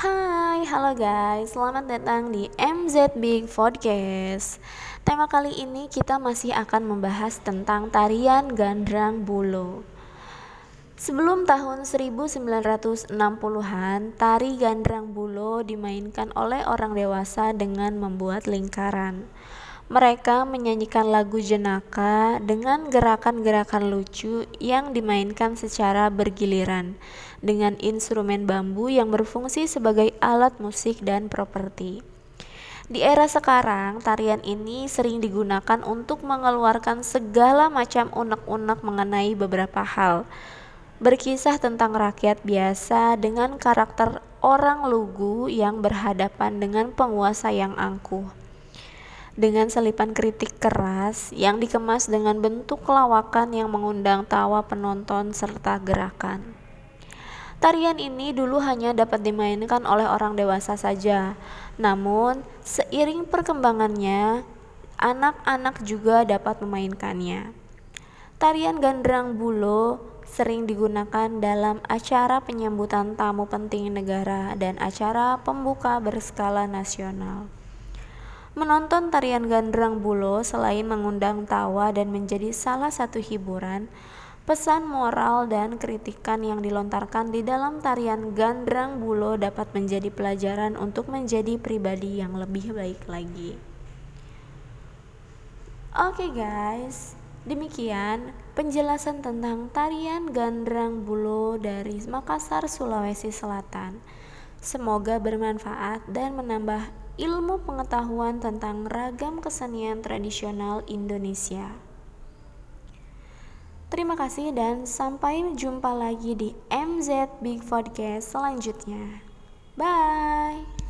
Hai, halo guys, selamat datang di MZ Big Podcast. Tema kali ini kita masih akan membahas tentang tarian gandrang bulo. Sebelum tahun 1960-an, tari gandrang bulo dimainkan oleh orang dewasa dengan membuat lingkaran. Mereka menyanyikan lagu jenaka dengan gerakan-gerakan lucu yang dimainkan secara bergiliran dengan instrumen bambu yang berfungsi sebagai alat musik dan properti. Di era sekarang, tarian ini sering digunakan untuk mengeluarkan segala macam unek-unek mengenai beberapa hal. Berkisah tentang rakyat biasa dengan karakter orang lugu yang berhadapan dengan penguasa yang angkuh dengan selipan kritik keras yang dikemas dengan bentuk lawakan yang mengundang tawa penonton serta gerakan. Tarian ini dulu hanya dapat dimainkan oleh orang dewasa saja, namun seiring perkembangannya, anak-anak juga dapat memainkannya. Tarian gandrang bulo sering digunakan dalam acara penyambutan tamu penting negara dan acara pembuka berskala nasional. Menonton tarian gandrang bulo selain mengundang tawa dan menjadi salah satu hiburan, pesan moral dan kritikan yang dilontarkan di dalam tarian gandrang bulo dapat menjadi pelajaran untuk menjadi pribadi yang lebih baik lagi. Oke okay guys, demikian penjelasan tentang tarian gandrang bulo dari Makassar, Sulawesi Selatan. Semoga bermanfaat dan menambah ilmu pengetahuan tentang ragam kesenian tradisional Indonesia. Terima kasih dan sampai jumpa lagi di MZ Big Podcast selanjutnya. Bye.